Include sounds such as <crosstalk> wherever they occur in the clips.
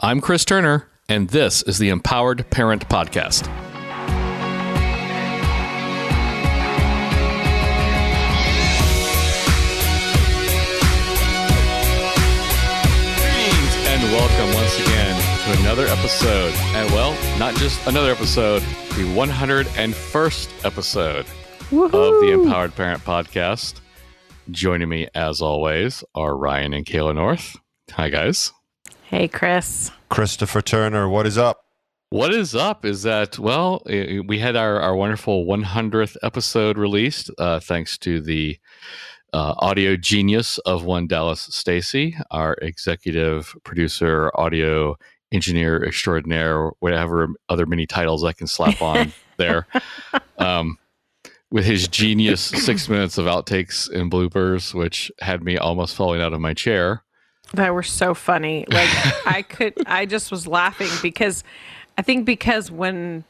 I'm Chris Turner, and this is the Empowered Parent Podcast. Greetings and welcome once again to another episode. And well, not just another episode, the 101st episode of the Empowered Parent Podcast. Joining me, as always, are Ryan and Kayla North. Hi, guys. Hey, Chris. Christopher Turner, what is up? What is up is that, well, we had our, our wonderful 100th episode released, uh, thanks to the uh, audio genius of one Dallas Stacy, our executive producer, audio engineer extraordinaire, whatever other many titles I can slap on <laughs> there. Um, with his genius six minutes of outtakes and bloopers, which had me almost falling out of my chair. That were so funny. Like <laughs> I could, I just was laughing because I think because when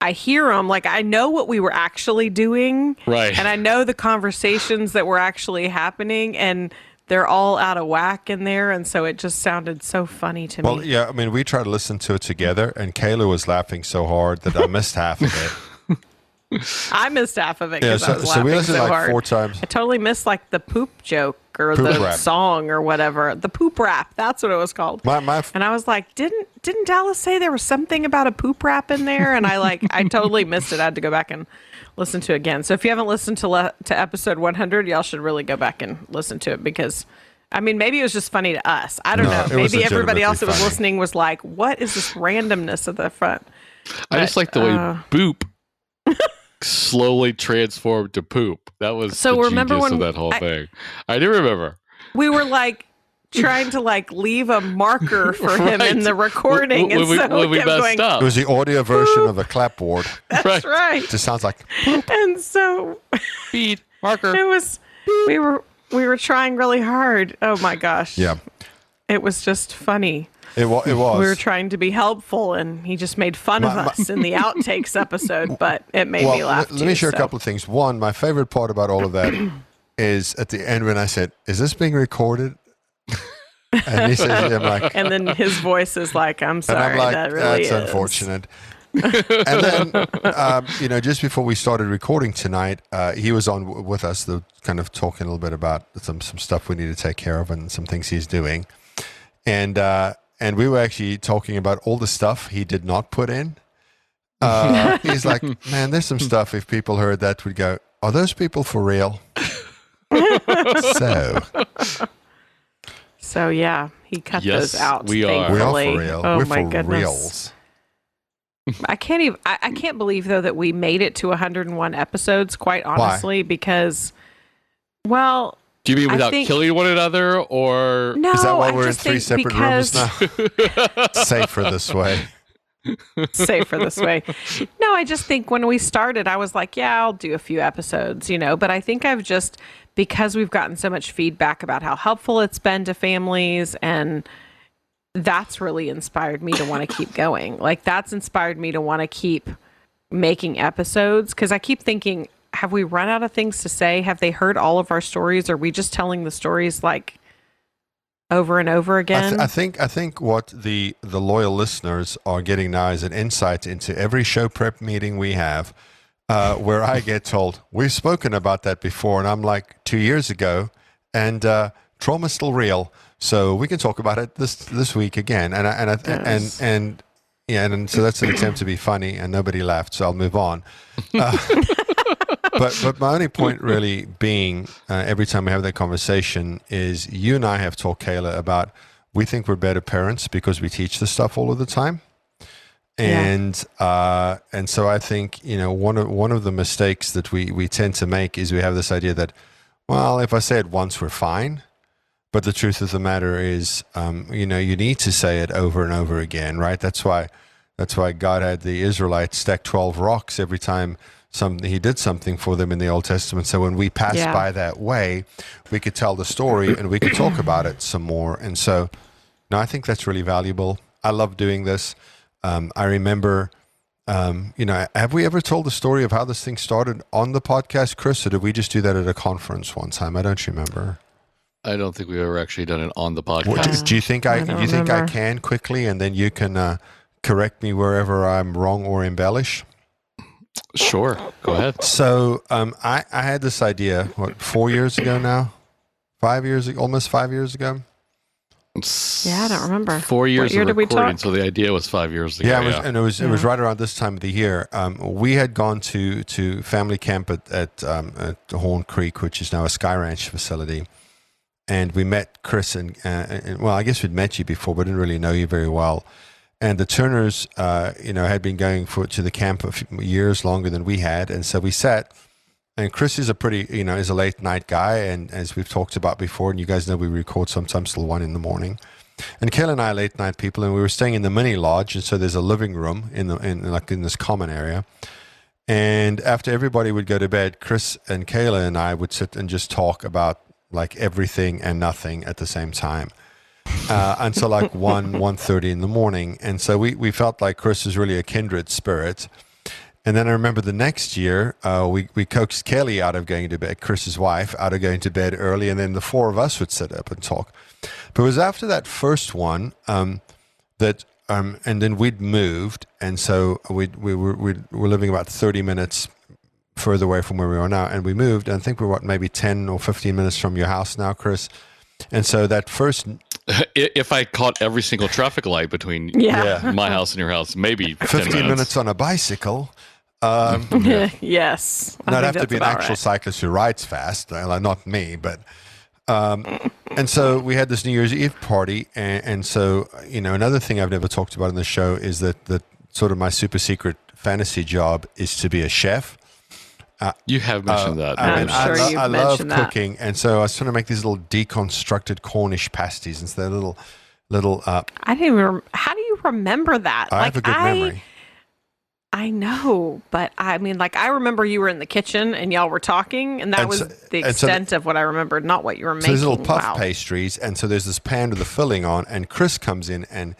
I hear them, like I know what we were actually doing, Right. and I know the conversations that were actually happening, and they're all out of whack in there, and so it just sounded so funny to Well, me. Well, yeah, I mean, we tried to listen to it together, and Kayla was laughing so hard that I missed half of it. <laughs> <laughs> I missed half of it Yeah, because I so, was so laughing we listened so like hard. four times. I totally missed like the poop joke or Poop the rap. song or whatever. The poop rap. That's what it was called. My, my, And I was like, didn't didn't Dallas say there was something about a poop rap in there? And I like I totally missed it. I had to go back and listen to it again. So if you haven't listened to le- to episode 100, y'all should really go back and listen to it because I mean, maybe it was just funny to us. I don't No, know. Maybe everybody legitimately else that was funny. listening was like, "What is this randomness at the front?" I just like the way uh, boop <laughs> slowly transformed to poop. That was So the remember when of that whole I- thing. I do remember. We were like trying to like leave a marker <laughs> for him in the recording, when, and we, so when we kept messed going. up. it was the audio version of a clapboard. <laughs> That's right. It just sounds like And so Speed marker. <laughs> it was. We were we were trying really hard. Oh my gosh. yeah. It was just funny. It, wa- it was. We were trying to be helpful, and he just made fun of My- my- us in the outtakes <laughs> episode, but it made well, me laugh. let, let me share so. a couple of things. One, my favorite part about all of that <clears throat> is at the end when I said, "Is this being recorded?" <laughs> And he says, yeah, "I'm like, And then his voice is like, "I'm And sorry, I'm like, that really that's is." unfortunate. <laughs> and then, um, you know, just before we started recording tonight, uh, he was on w- with us, the kind of talking a little bit about some some stuff we need to take care of and some things he's doing, and uh, and we were actually talking about all the stuff he did not put in. Uh, <laughs> he's like, man, there's some stuff. If people heard that, would go, are those people for real? <laughs> so So yeah, he cut Yes, those out. we are. we are for real. Oh we're my for goodness. reals. I can't even. I, I can't believe though that we made it to 101 episodes. Quite honestly, because well, Do you mean without think- killing one another, or no. Is that why I we're in three think separate rooms now? <laughs> Safer this way. safer this way. No, I just think when we started, I was like, yeah, I'll do a few episodes, you know. But I think I've just because we've gotten so much feedback about how helpful it's been to families and that's really inspired me to want to keep going. Like that's inspired me to want to keep making episodes because I keep thinking, have we run out of things to say? Have they heard all of our stories? Are we just telling the stories like over and over I, again? th- I think I think what the the loyal listeners are getting now is an insight into every show prep meeting we have, uh, where I get <laughs> told we've spoken about that before, and I'm like two years ago, and uh, trauma's still real, so we can talk about it this this week again, and I, and I, Yes. and and yeah, and, so that's an attempt to be funny, and nobody laughed, so I'll move on. <laughs> Uh, but but my only point really being uh, every time we have that conversation is you and I have talked Kayla about we think we're better parents because we teach this stuff all of the time. And uh, and so I think you know one of one of the mistakes that we we tend to make is we have this idea that well if I say it once we're fine, but the truth of the matter is um, you know you need to say it over and over again, right? That's why that's why God had the Israelites stack twelve rocks every time some he did something for them in the Old Testament. So when we pass Yeah. by that way, we could tell the story and we could talk about it some more. And so, no, I think that's really valuable. I love doing this. Um, I remember, um, you know, have we ever told the story of how this thing started on the podcast, Chris, or did we just do that at a conference one time? I don't remember. I don't think we've ever actually done it on the podcast. What, do, do you think I, I don't do you think I can quickly, and then you can uh, correct me wherever I'm wrong or embellish? Sure, go ahead. So um, I, I had this idea, what, four years ago now? Five years ago, almost five years ago? Yeah, I don't remember. Four years year of did we recording, talk? so the idea was five years ago. Yeah, it was, yeah. and it was it was right around this time of the year. Um, we had gone to to family camp at at, um, at Horn Creek, which is now a Sky Ranch facility, and we met Chris and, uh, and well, I guess we'd met you before, but didn't really know you very well. And the Turners, uh, you know, had been going for to the camp few years longer than we had, and so we sat. And Chris is a pretty, you know, is a late night guy, and as we've talked about before, and you guys know we record sometimes till one in the morning. And Kayla and I are late night people, and we were staying in the mini lodge, and so there's a living room in the in like in this common area. And after everybody would go to bed, Chris and Kayla and I would sit and just talk about like everything and nothing at the same time uh, until like <laughs> one one thirty in the morning. And so we we felt like Chris was really a kindred spirit. And then I remember the next year, uh, we, we coaxed Kelly out of going to bed, Chris's wife, out of going to bed early, and then the four of us would sit up and talk. But it was after that first one um, that, um, and then we'd moved, and so we we were we were living about thirty minutes further away from where we are now, and we moved. And I think we're what maybe ten or fifteen minutes from your house now, Chris. And so that first <laughs> if I caught every single traffic light between Yeah. Yeah. <laughs> my house and your house, maybe fifteen minutes. minutes on a bicycle. <laughs> Um, yes. I No, I'd have to be an actual right. cyclist who rides fast, uh, like, not me. But um, and so we had this New Year's Eve party, and, and so you know another thing I've never talked about in the show is that that sort of my super secret fantasy job is to be a chef. You have mentioned that. I'm and sure I, you've I love mentioned that. cooking, and so I was trying to make these little deconstructed Cornish pasties, and so they're little little. Uh, I didn't even. Rem- How do you remember that? I have a good memory. I know, but I mean, like I remember you were in the kitchen and y'all were talking, and that And was so- the and so the- extent of what I remembered, not what you were making. So making. there's little puff wow. pastries, and so there's this pan with the filling on, and Chris comes in and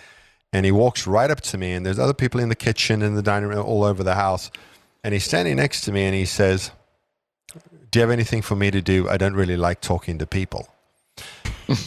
and he walks right up to me, and there's other people in the kitchen and the dining room all over the house, and he's standing next to me, and he says, "Do you have anything for me to do? I don't really like talking to people." <laughs> and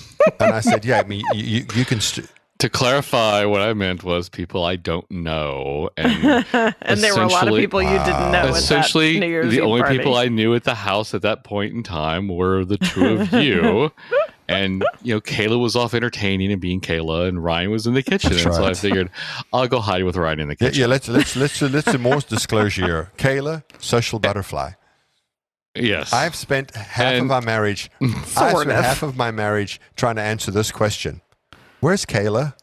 I said, "Yeah, I mean, you, you, you can." St- to clarify, what I meant was people I don't know, and <laughs> and there were a lot of people you didn't know. essentially at that New Year's the Eve only party. people I knew at the house at that point in time were the two of you. <laughs> And you know, Kayla was off entertaining and being Kayla, and Ryan was in the kitchen. And so I figured I'll go hide with Ryan in the kitchen. yeah, let's let's let's let's do more disclosure here. Kayla, social butterfly. Yes, I've spent half And- of my marriage. <laughs> I've Sort spent half of my marriage trying to answer this question. Where's Kayla?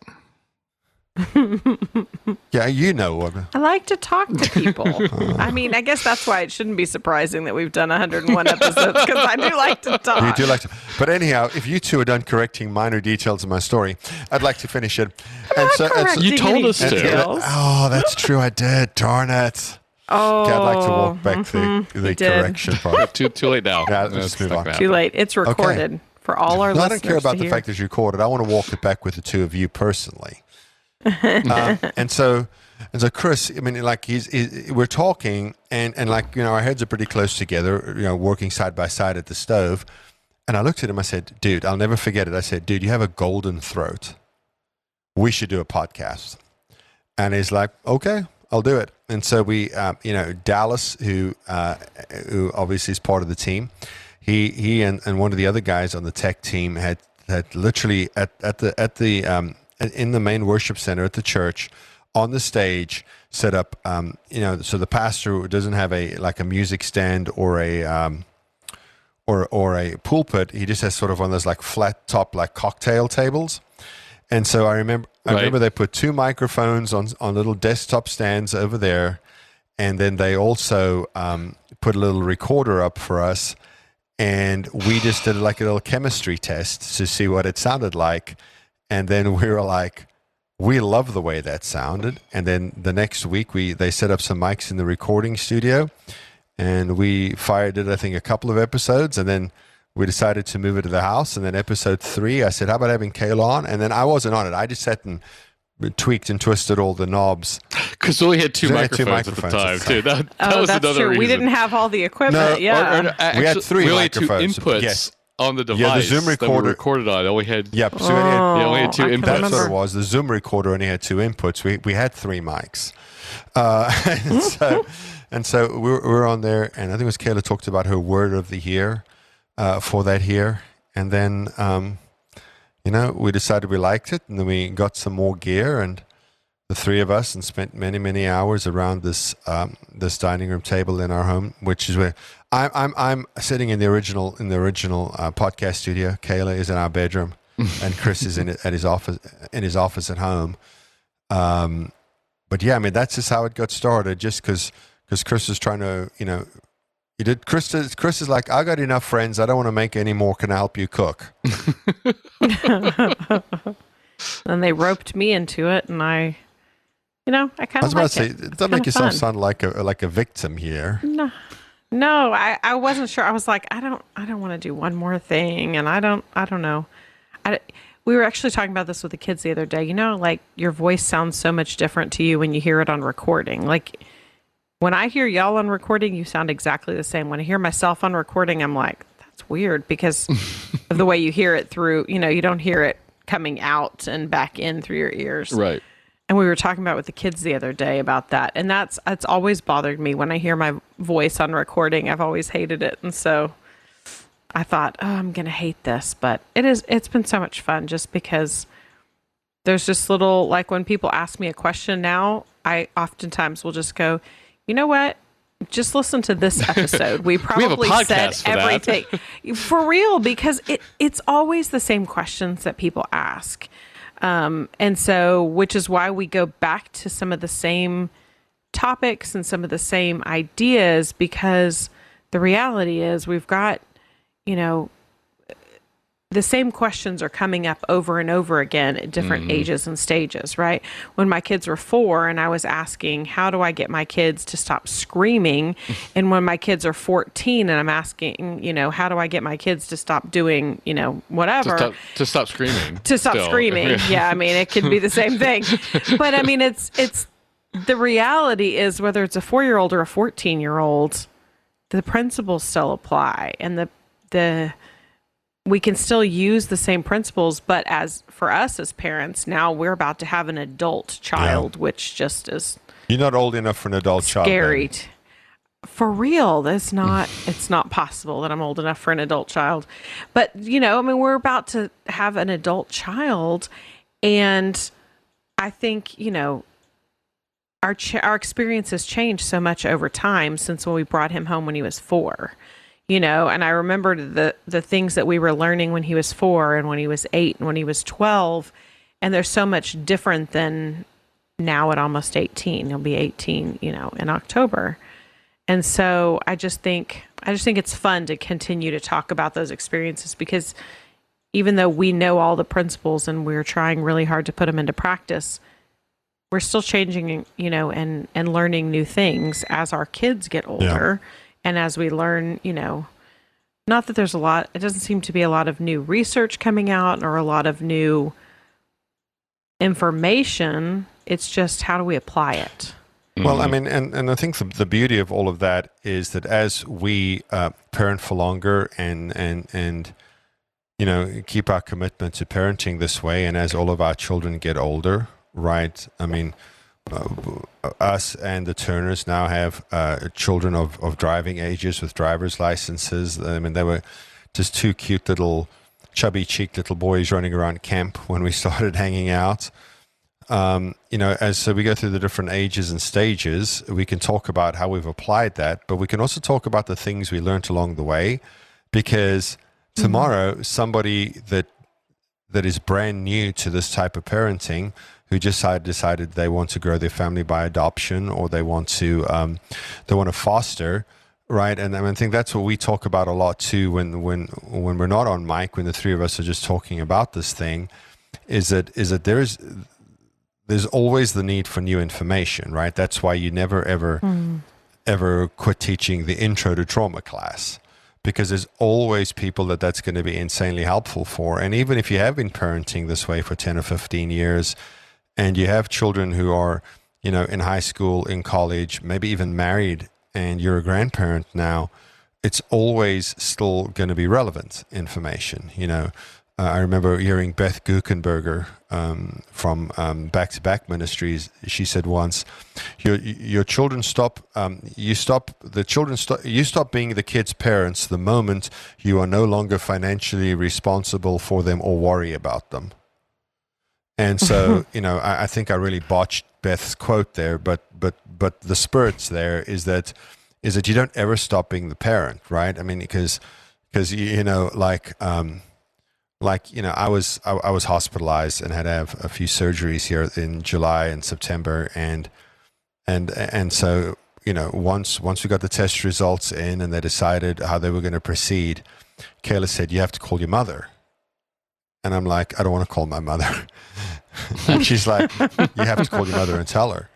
<laughs> yeah, you know. what. I like to talk to people. <laughs> I mean, I guess that's why it shouldn't be surprising that we've done 101 episodes because I do like to talk. You do like to. But anyhow, if you two are done correcting minor details of my story, I'd like to finish it. And so, and so- You told us to. details. oh, that's true. I did. Darn it. Oh, Okay, I'd like to walk back mhm, the, the correction part. too too late now. Yeah, let's it's move on. Too late. It's recorded for all our No, I don't care about the hear. fact that it's recorded. I want to walk it back with the two of you personally. Um, <laughs> and so, and so, Chris. I mean, like he's, he's we're talking, and and like you know, our heads are pretty close together. You know, working side by side at the stove. And I looked at him. I said, "Dude, I'll never forget it." I said, "Dude, you have a golden throat. We should do a podcast." And he's like, "Okay, I'll do it." And so we, um, you know, Dallas, who uh, who obviously is part of the team, he he and, and one of the other guys on the tech team had had literally at at the at the um, in the main worship center at the church on the stage set up um, you know so the pastor doesn't have a like a music stand or a um, or or a pulpit. He just has sort of one of those like flat top like cocktail tables. And so I remember I Right. remember they put two microphones on on little desktop stands over there. And then they also um, put a little recorder up for us. And we just did like a little chemistry test to see what it sounded like and then we were like we love the way that sounded and then the next week we they set up some mics in the recording studio and we fired it i think a couple of episodes and then we decided to move it to the house and then episode three i said how about having kayla on and then i wasn't on it i just sat and tweaked and twisted all the knobs <laughs> Because we only had two We only had two microphones, at the time, microphones. too. That, that Oh, was that's another true. reason. We didn't have all the equipment. No, or- yeah. Or- or we had three we only had two microphones inputs. yes on the device. Yeah, the Zoom that we recorder- recorded on. Oh, we had. Yep. So we only had- Oh, Yeah, we had two I inputs. That's remember. what it was. The Zoom recorder only had two inputs. We we had three mics, uh, <laughs> and <laughs> so and so we were, we were on there, and I think it was Kayla talked about her word of the year uh, for that year, and then um, you know we decided we liked it, and then we got some more gear, and the three of us, and spent many many hours around this um, this dining room table in our home, which is where I'm I'm I'm sitting in the original in the original uh, podcast studio. Kayla is in our bedroom <laughs> and Chris is in at his office in his office at home. Um, but yeah, I mean that's just how it got started. Just because because Chris is trying to, you know, he did. Chris is Chris is like, I got enough friends. I don't want to make any more. Can I help you cook? <laughs> And they roped me into it, and I, you know, I kind of I kind was of about like to say, it. It's don't make yourself fun. sound like a like a victim here. No, no, I, I wasn't sure. I was like, I don't, I don't want to do one more thing, and I don't, I don't know. I, we were actually talking about this with the kids the other day. You know, like your voice sounds so much different to you when you hear it on recording. Like when I hear y'all on recording, you sound exactly the same. When I hear myself on recording, I'm like, that's weird because <laughs> of the way you hear it through. You know, you don't hear it coming out and back in through your ears. Right. And we were talking about with the kids the other day about that. And that's that's always bothered me when I hear my voice on recording. I've always hated it. And so I thought, oh, I'm gonna hate this. But it is it's been so much fun just because there's just little like when people ask me a question now, I oftentimes will just go, you know what? Just listen to this <laughs> episode. We probably said for everything for real because it it's always the same questions that people ask. Um, and so, which is why we go back to some of the same topics and some of the same ideas because the reality is we've got, you know, the same questions are coming up over and over again at different mm-hmm. ages and stages, right? When my kids were four and I was asking, how do I get my kids to stop screaming? <laughs> and when my kids are 14 and I'm asking, you know, how do I get my kids to stop doing, you know, whatever? To stop, to stop screaming. <laughs> to stop still. screaming. <laughs> yeah, I mean, it could be the same thing. But I mean, it's it's the reality is whether it's a 4-year-old or a 14-year-old, the principles still apply and the the we can still use the same principles, but as for us as parents, now we're about to have an adult child, which just is You're not old enough for an adult child. then. scary. For real, that's not. <sighs> it's not possible that I'm old enough for an adult child. But you know, I mean, we're about to have an adult child, and I think you know, our ch- our experience has changed so much over time since when we brought him home when he was four. You know, and I remembered the the things that we were learning when he was four and when he was eight and when he was twelve, and they're so much different than now at almost 18 he'll be 18 you know in october. And so i just think i just think it's fun to continue to talk about those experiences because even though we know all the principles and we're trying really hard to put them into practice we're still changing you know and and learning new things as our kids get older and as we learn you know not that there's a lot it doesn't seem to be a lot of new research coming out or a lot of new information it's just how do we apply it Well, I mean, and, and I think the, the beauty of all of that is that as we uh, parent for longer and and and you know keep our commitment to parenting this way, and as all of our children get older, right? I mean, us and the Turners now have uh, children of, of driving ages with driver's licenses. I mean, they were just two cute little chubby cheeked little boys running around camp when we <laughs> started hanging out um, you know, as so we go through the different ages and stages, we can talk about how we've applied that, but we can also talk about the things we learned along the way, because tomorrow somebody that that is brand new to this type of parenting, who just decided, they want to grow their family by adoption or they want to um, they want to foster, right? And I, think that's what we talk about a lot too when when when we're not on mic, when the three of us are just talking about this thing, is that is that there is there's always the need for new information, right? That's why you never ever ever quit teaching the intro to trauma class because there's always people that that's going to be insanely helpful for. And even if you have been parenting this way for 10 or 15 years and you have children who are, you know, in high school, in college, maybe even married and you're a grandparent now, it's always still going to be relevant information. You know, uh, I remember hearing Beth Guckenberger um, from um, Back to Back Ministries. She said once, "Your your children stop. Um, you stop. The children stop. You stop being the kids' parents the moment you are no longer financially responsible for them or worry about them." And so, you know, I, I think I really botched Beth's quote there, but but but the spirits there is that is that you don't ever stop being the parent, right? I mean, because because you know, like um, like you know, I was I, I, was hospitalized and had to have a few surgeries here in July and September, and and and so you know, once once we got the test results in and they decided how they were going to proceed, Kayla said, "You have to call your mother." And I'm like, I don't want to call my mother. <laughs> and she's like, You have to call your mother and tell her.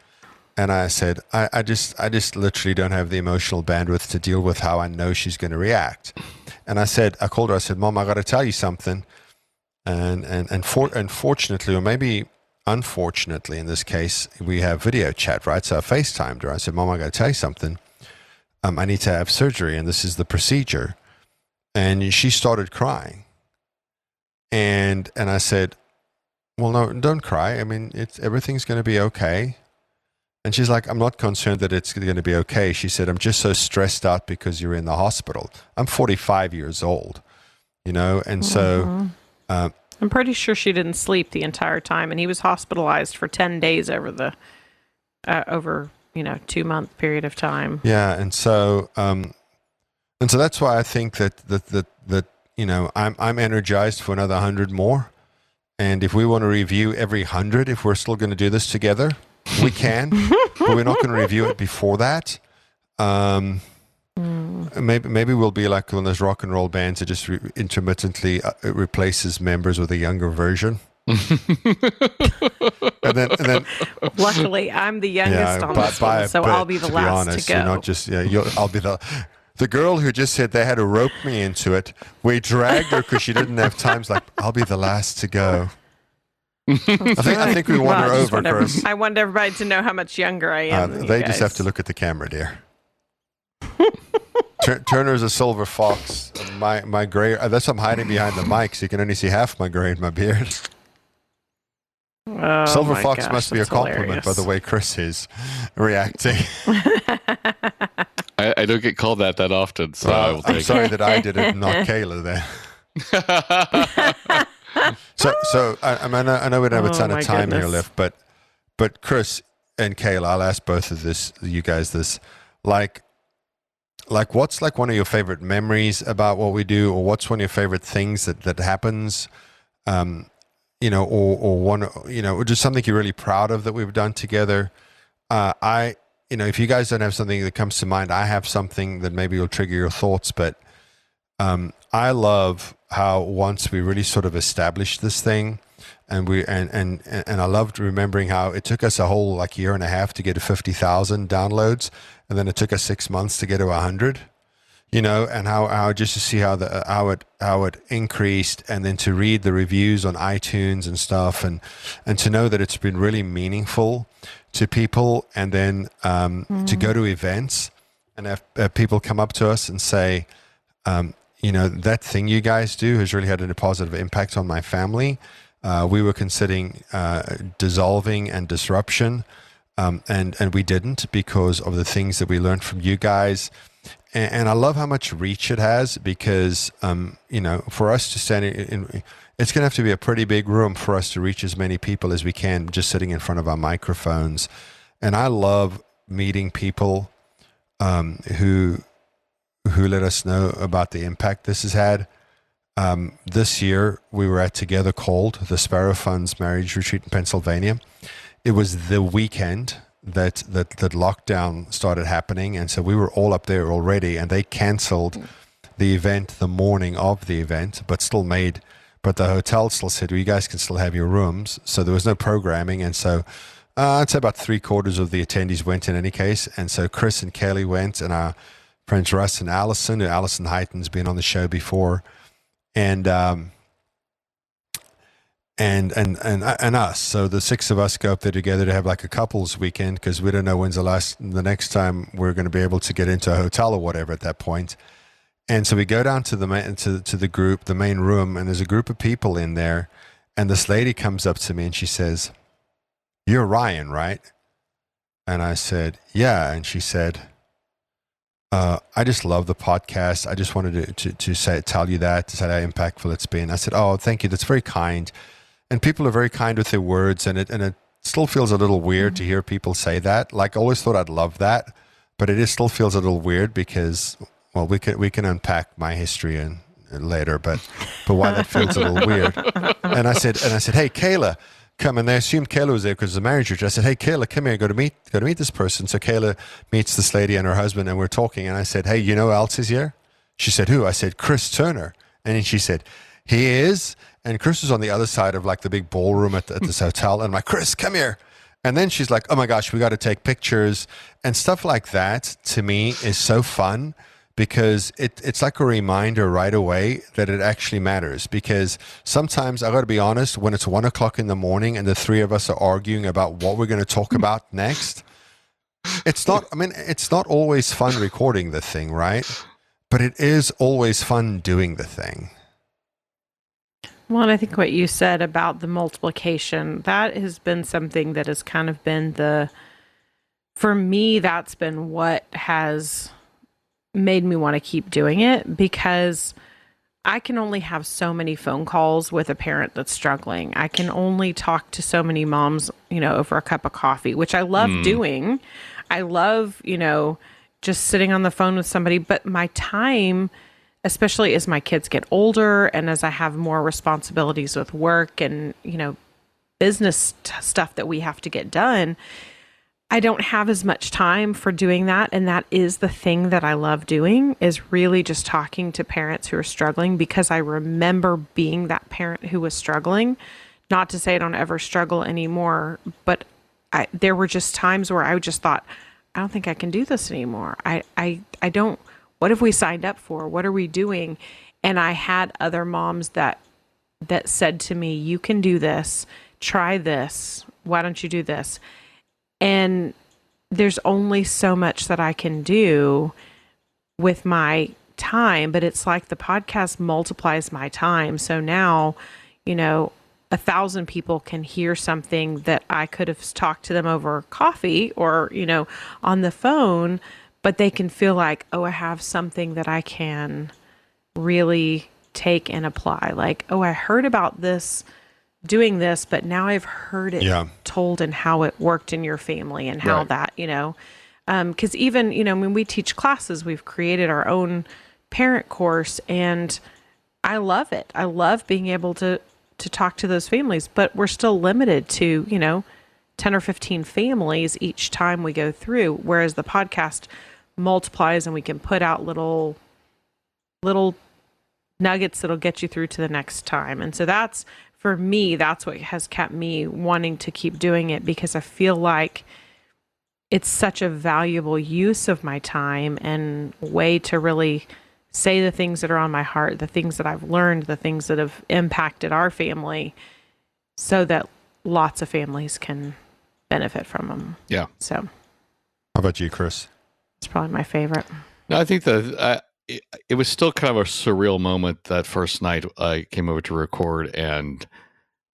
And I said, I, I, just I just literally don't have the emotional bandwidth to deal with how I know she's going to react. And I said, I called her, I said, Mom, I got to tell you something. And and and for, unfortunately, or maybe unfortunately in this case, we have video chat, right? So I FaceTimed her. I said, Mom, I got to tell you something. Um, I need to have surgery, and this is the procedure. And she started crying. And and I said, Well, no, don't cry. I mean, it's everything's going to be okay. And she's like, I'm not concerned that it's going to be okay. She said, I'm just so stressed out because you're in the hospital. I'm 45 years old, you know? And so. Mm-hmm. Uh, I'm pretty sure she didn't sleep the entire time. And he was hospitalized for 10 days over the, uh, over, you know, two month period of time. Yeah. And so, um, and so that's why I think that, that, that, that, you know, I'm, I'm energized for another 100 more. And if we want to review every 100, if we're still going to do this together, we can, <laughs> but we're not going to review it before that. Um, mm. Maybe maybe we'll be like one of those rock and roll bands that just re- intermittently uh, replaces members with a younger version. <laughs> and then, and then, luckily, I'm the youngest yeah, on by, this by one, so bit, I'll be the to last be honest, to go. You're not just yeah. I'll be the the girl who just said they had to rope me into it. We dragged her because she didn't have times. Like I'll be the last to go. I think I think we won her over, Chris. I want everybody to know how much younger I am. Uh, they just have to look at the camera, dear. Tur- Turner's a silver fox. My my gray. Uh, that's I'm hiding behind the mic, so you can only see half my gray in my beard. Oh silver fox gosh, must be a compliment, hilarious. by the way Chris is reacting. <laughs> I, I, don't get called that that often, so well, I'm sorry it. that I did it, not <laughs> Kayla. There. <laughs> so, so I, I, mean, I know we don't have a oh ton oh, of time goodness. here left, but, but Chris and Kayla, I'll ask both of this, you guys, this, like, like what's like one of your favorite memories about what we do, or what's one of your favorite things that that happens, um, you know, or or one, you know, or just something you're really proud of that we've done together. Uh, I, you know, if you guys don't have something that comes to mind, I have something that maybe will trigger your thoughts, but um, I love how once we really sort of established this thing, and we and and and I loved remembering how it took us a whole like year and a half to get to fifty thousand downloads, and then it took us six months to get to hundred. You know, and how, how just to see how the how it how it increased, and then to read the reviews on iTunes and stuff, and and to know that it's been really meaningful to people, and then um, mm. to go to events and have, have people come up to us and say, um, you know, that thing you guys do has really had a positive impact on my family. Uh, we were considering uh, dissolving and disruption, um, and and we didn't because of the things that we learned from you guys. And, and I love how much reach it has because um, you know, for us to stand in, in it's going to have to be a pretty big room for us to reach as many people as we can just sitting in front of our microphones. And I love meeting people um, who who let us know about the impact this has had. Um, this year, we were at Together Called, the Sparrow Fund's marriage retreat in Pennsylvania. It was the weekend that, that that lockdown started happening, and so we were all up there already, and they canceled the event the morning of the event, but still made. But the hotel still said, "Well, you guys can still have your rooms." So there was no programming, and so uh, I'd say about three quarters of the attendees went in any case, and so Chris and Kelly went, and our friends Russ and Allison. who Allison Heighton's been on the show before, and um, and and and and us. So the six of us go up there together to have like a couples weekend because we don't know when's the last the next time we're going to be able to get into a hotel or whatever at that point. And so we go down to the main, to to the group, the main room, and there's a group of people in there. And this lady comes up to me and she says, "You're Ryan, right?" And I said, "Yeah." And she said, uh, "I just love the podcast. I just wanted to, to to say tell you that to say how impactful it's been." I said, "Oh, thank you. That's very kind." And people are very kind with their words, and it and it still feels a little weird mm-hmm. to hear people say that. Like, I always thought I'd love that, but it is still feels a little weird because, well, we can we can unpack my history and later, but but why that feels a little weird. And I said, and I said, hey, Kayla, come. And they assumed Kayla was there because the manager. I said, hey, Kayla, come here, go to meet go to meet this person. So Kayla meets this lady and her husband, and we're talking. And I said, hey, you know who else is here? She said, who? I said, Chris Turner. And then she said, he is. And Chris was on the other side of like the big ballroom at, the, at this hotel. And I'm like, Chris, come here. And then she's like, oh my gosh, we got to take pictures and stuff like that to me is so fun because it, it's like a reminder right away that it actually matters. Because sometimes I got to be honest, when it's one o'clock in the morning and the three of us are arguing about what we're going to talk <laughs> about next, it's not, I mean, it's not always fun recording the thing, right? But it is always fun doing the thing. Well, and I think what you said about the multiplication, that has been something that has kind of been the, for me, that's been what has made me want to keep doing it because I can only have so many phone calls with a parent that's struggling. I can only talk to so many moms, you know, over a cup of coffee, which I love mm. doing. I love, you know, just sitting on the phone with somebody, but my time especially as my kids get older and as I have more responsibilities with work and, you know, business t- stuff that we have to get done, I don't have as much time for doing that and that is the thing that I love doing is really just talking to parents who are struggling because I remember being that parent who was struggling. Not to say I don't ever struggle anymore, but I, there were just times where I just thought, I don't think I can do this anymore. I, I, I don't what have we signed up for? What are we doing? And I had other moms that that said to me, "You can do this. Try this. Why don't you do this?" And there's only so much that I can do with my time, but it's like the podcast multiplies my time. So now, you know, a thousand people can hear something that I could have talked to them over coffee or, you know, on the phone but they can feel like, oh, I have something that I can really take and apply. Like, oh, I heard about this doing this, but now I've heard it yeah. told and how it worked in your family and how right. that, you know, because um, even, you know, when we teach classes, we've created our own parent course and I love it. I love being able to to talk to those families, but we're still limited to, you know, 10 or 15 families each time we go through whereas the podcast multiplies and we can put out little little nuggets that'll get you through to the next time. And so that's for me, that's what has kept me wanting to keep doing it because I feel like it's such a valuable use of my time and way to really say the things that are on my heart, the things that I've learned, the things that have impacted our family so that lots of families can benefit from them. Yeah. So, how about you, Chris? It's probably my favorite. No, I think the uh, it, it, was still kind of a surreal moment that first night I came over to record, and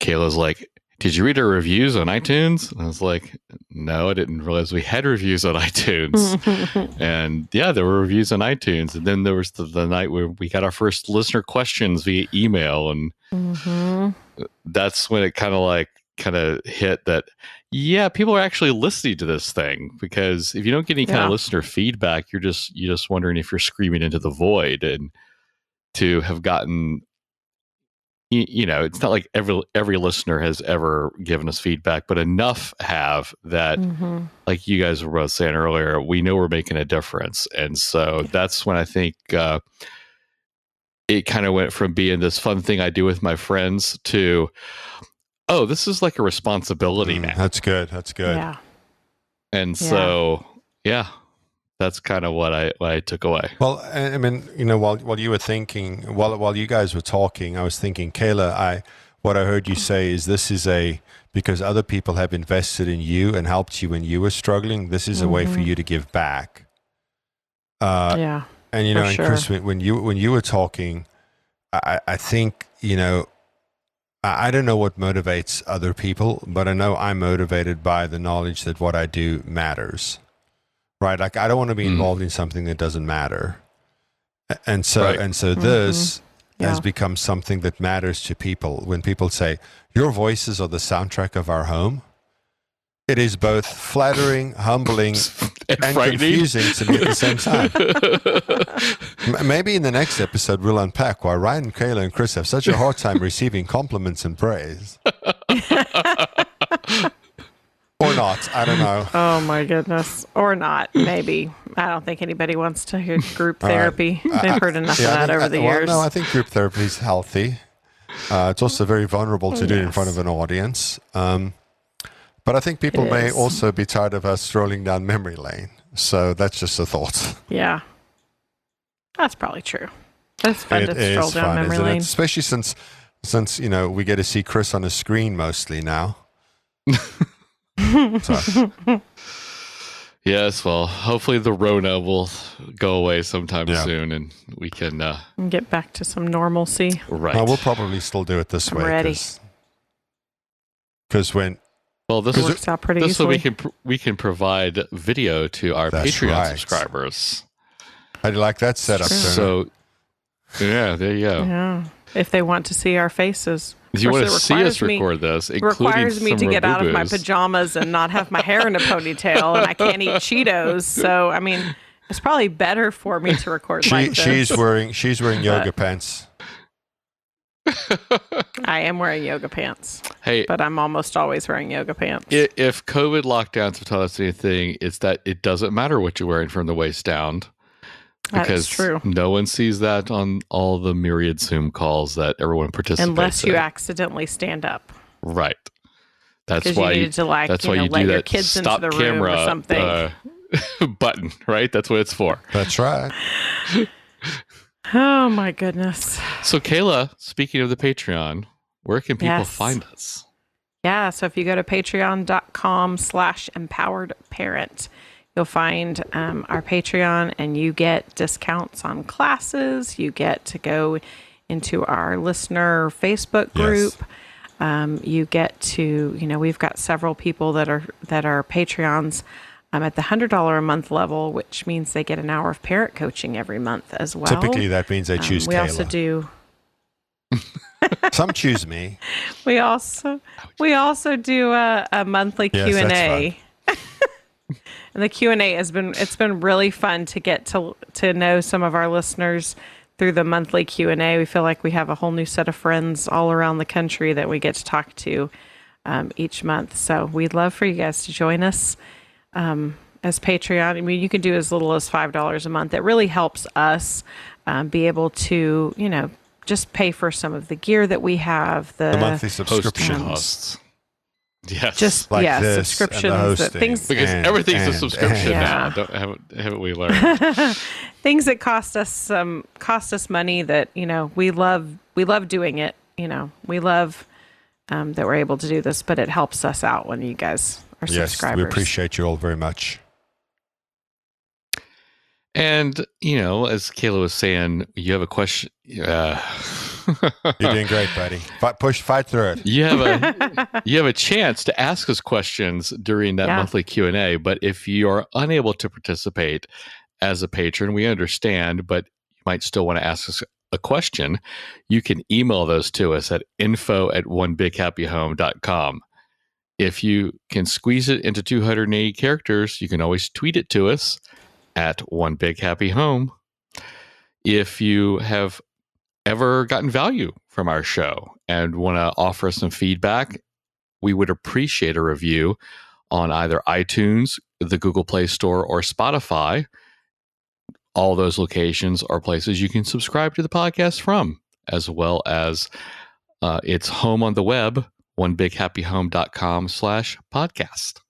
Kayla's like, "Did you read our reviews on iTunes?" And I was like, "No, I didn't realize we had reviews on <laughs> iTunes." <laughs> and yeah, there were reviews on iTunes, and then there was the, the night where we got our first listener questions via email, and mm-hmm. that's when it kind of like kind of hit that yeah people are actually listening to this thing because if you don't get any kind of listener feedback you're just you're just wondering if you're screaming into the void and to have gotten you, you know it's not like every every listener has ever given us feedback but enough have that mm-hmm. like you guys were both saying earlier we know we're making a difference and so yeah. that's when i think uh it kind of went from being this fun thing I do with my friends to oh, this is like a responsibility mm, now. That's good. That's good. Yeah. And so, yeah, that's kind of what I what I took away. Well, I mean, you know, while while you were thinking, while while you guys were talking, I was thinking, Kayla, I what I heard you say is this is a because other people have invested in you and helped you when you were struggling. This is mm-hmm. a way for mm-hmm. you to give back. Uh, yeah. And you know, and sure. Chris, when, when you when you were talking, I, I think you know, I, I don't know what motivates other people, but I know I'm motivated by the knowledge that what I do matters, right? Like I don't want to be Mm. involved in something that doesn't matter, and so Right. and so this Yeah. has become something that matters to people. When people say your voices are the soundtrack of our home, it is both flattering, humbling, <laughs> and, and confusing to me at the same time. <laughs> Maybe in the next episode, we'll unpack why Ryan, Kayla, and Chris have such a hard time receiving compliments and praise. or not. I don't know. Oh my goodness. Or not, maybe. I don't think anybody wants to hear group All right. therapy. They've heard enough Yeah, of that think- over the well, years. No, I think group therapy is healthy. Uh, it's also very vulnerable to do it in front of an audience. Um, but I think people It may is. also be tired of us strolling down memory lane. So that's just a thought. yeah. That's probably true. It's fun It to stroll is down fun, memory isn't lane. it? Especially since, since you know, we get to see Chris on a screen mostly now. <laughs> so, yes, well, hopefully the Rona will go away sometime Yeah. soon, and we can. Uh, Get back to some normalcy. right. no, we'll probably still do it this I'm way. ready. Because when well, this Because is Works out pretty this way easily. we can we can provide video to our That's Patreon right. subscribers. I like that setup. So, yeah, there you go. yeah. If they want to see our faces. If you Of want to see us requires me- record this, It requires me to get out of my pajamas and not have my hair in a ponytail, and I can't eat Cheetos. So, I mean, it's probably better for me to record she, like this. she's wearing she's wearing yoga But- pants. I am wearing yoga pants, Hey, but I'm almost always wearing yoga pants. if COVID lockdowns have taught us anything, it's that it doesn't matter what you're wearing from the waist down. That Because is true. no one sees that on all the myriad Zoom calls that everyone participates in. Unless you in. accidentally stand up. Right. That's Because you why needed to, like, that's you why know, you let do your that kids into stop the room or something. uh, <laughs> button, right? That's what it's for. That's right. <laughs> Oh, my goodness. So Kayla, speaking of the Patreon, where can people Yes. find us? Yeah, so if you go to patreon.com slash empowered parent, you'll find um, our Patreon and you get discounts on classes. You get to go into our listener Facebook Yes. group. Um, you get to, you know, we've got several people that are that are Patreons um, at the hundred dollar a month level, which means they get an hour of parent coaching every month as well. Typically, that means they Um, choose we Kayla. also do Some choose me. <laughs> We also we also do a, a monthly Yes, Q and A, And <laughs> the Q and A has been it's been really fun to get to to know some of our listeners through the monthly Q and A. We feel like we have a whole new set of friends all around the country that we get to talk to um, each month. So we'd love for you guys to join us um, as Patreon. I mean, you can do as little as five dollars a month. It really helps us um, be able to you know just pay for some of the gear that we have. The, The monthly subscription costs. Yes. just Like yeah this and the subscriptions that things because and- everything's a subscription and- now. Yeah. Don't, haven't, haven't we learned? <laughs> things that cost us um cost us money that you know we love we love doing it you know we love um, that we're able to do this but it helps us out when you guys are Yes, subscribers we appreciate you all very much. and, you know, as Kayla was saying, you have a question. Uh, <laughs> You're doing great, buddy. Fight, push, fight through it. you have a <laughs> you have a chance to ask us questions during that Yeah. monthly q&a but if you are unable to participate as a patron we understand but you might still want to ask us a question you can email those to us at info at onebighappyhome.com if you can squeeze it into 280 characters you can always tweet it to us at one big happy home if you have ever gotten value from our show and want to offer us some feedback, we would appreciate a review on either iTunes, the Google Play Store, or Spotify. All those locations are places you can subscribe to the podcast from, as well as uh, its home on the web, onebighappyhome.com slash podcast.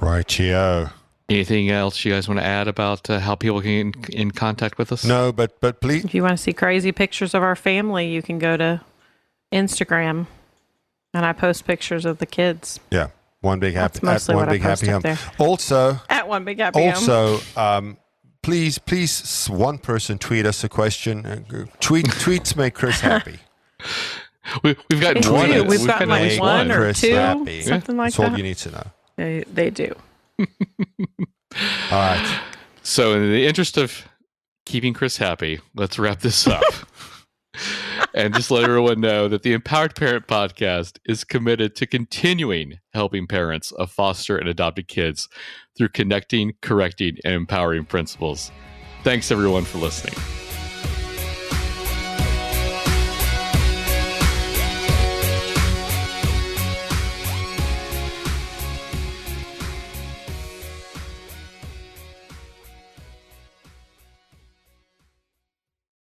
Right Rightio. Anything else you guys want to add about uh, how people can get in, in contact with us? No, but but please, if you want to see crazy pictures of our family you can go to instagram and i post pictures of the kids yeah, one big happy That's mostly at one what I big post happy home. there. Also, at one big happy home. also, um, please, please, one person tweet us a question. Uh, tweet tweets make Chris happy. <laughs> we, have got They one. do. We've, We've got got like at least one or Chris two, happy. something like That's all that. you need to know. They, they do. <laughs> All right. So, in the interest of keeping Chris happy, let's wrap this up. <laughs> and just let everyone know that the Empowered Parent Podcast is committed to continuing helping parents of foster and adopted kids through connecting, correcting, and empowering principles. Thanks, everyone, for listening.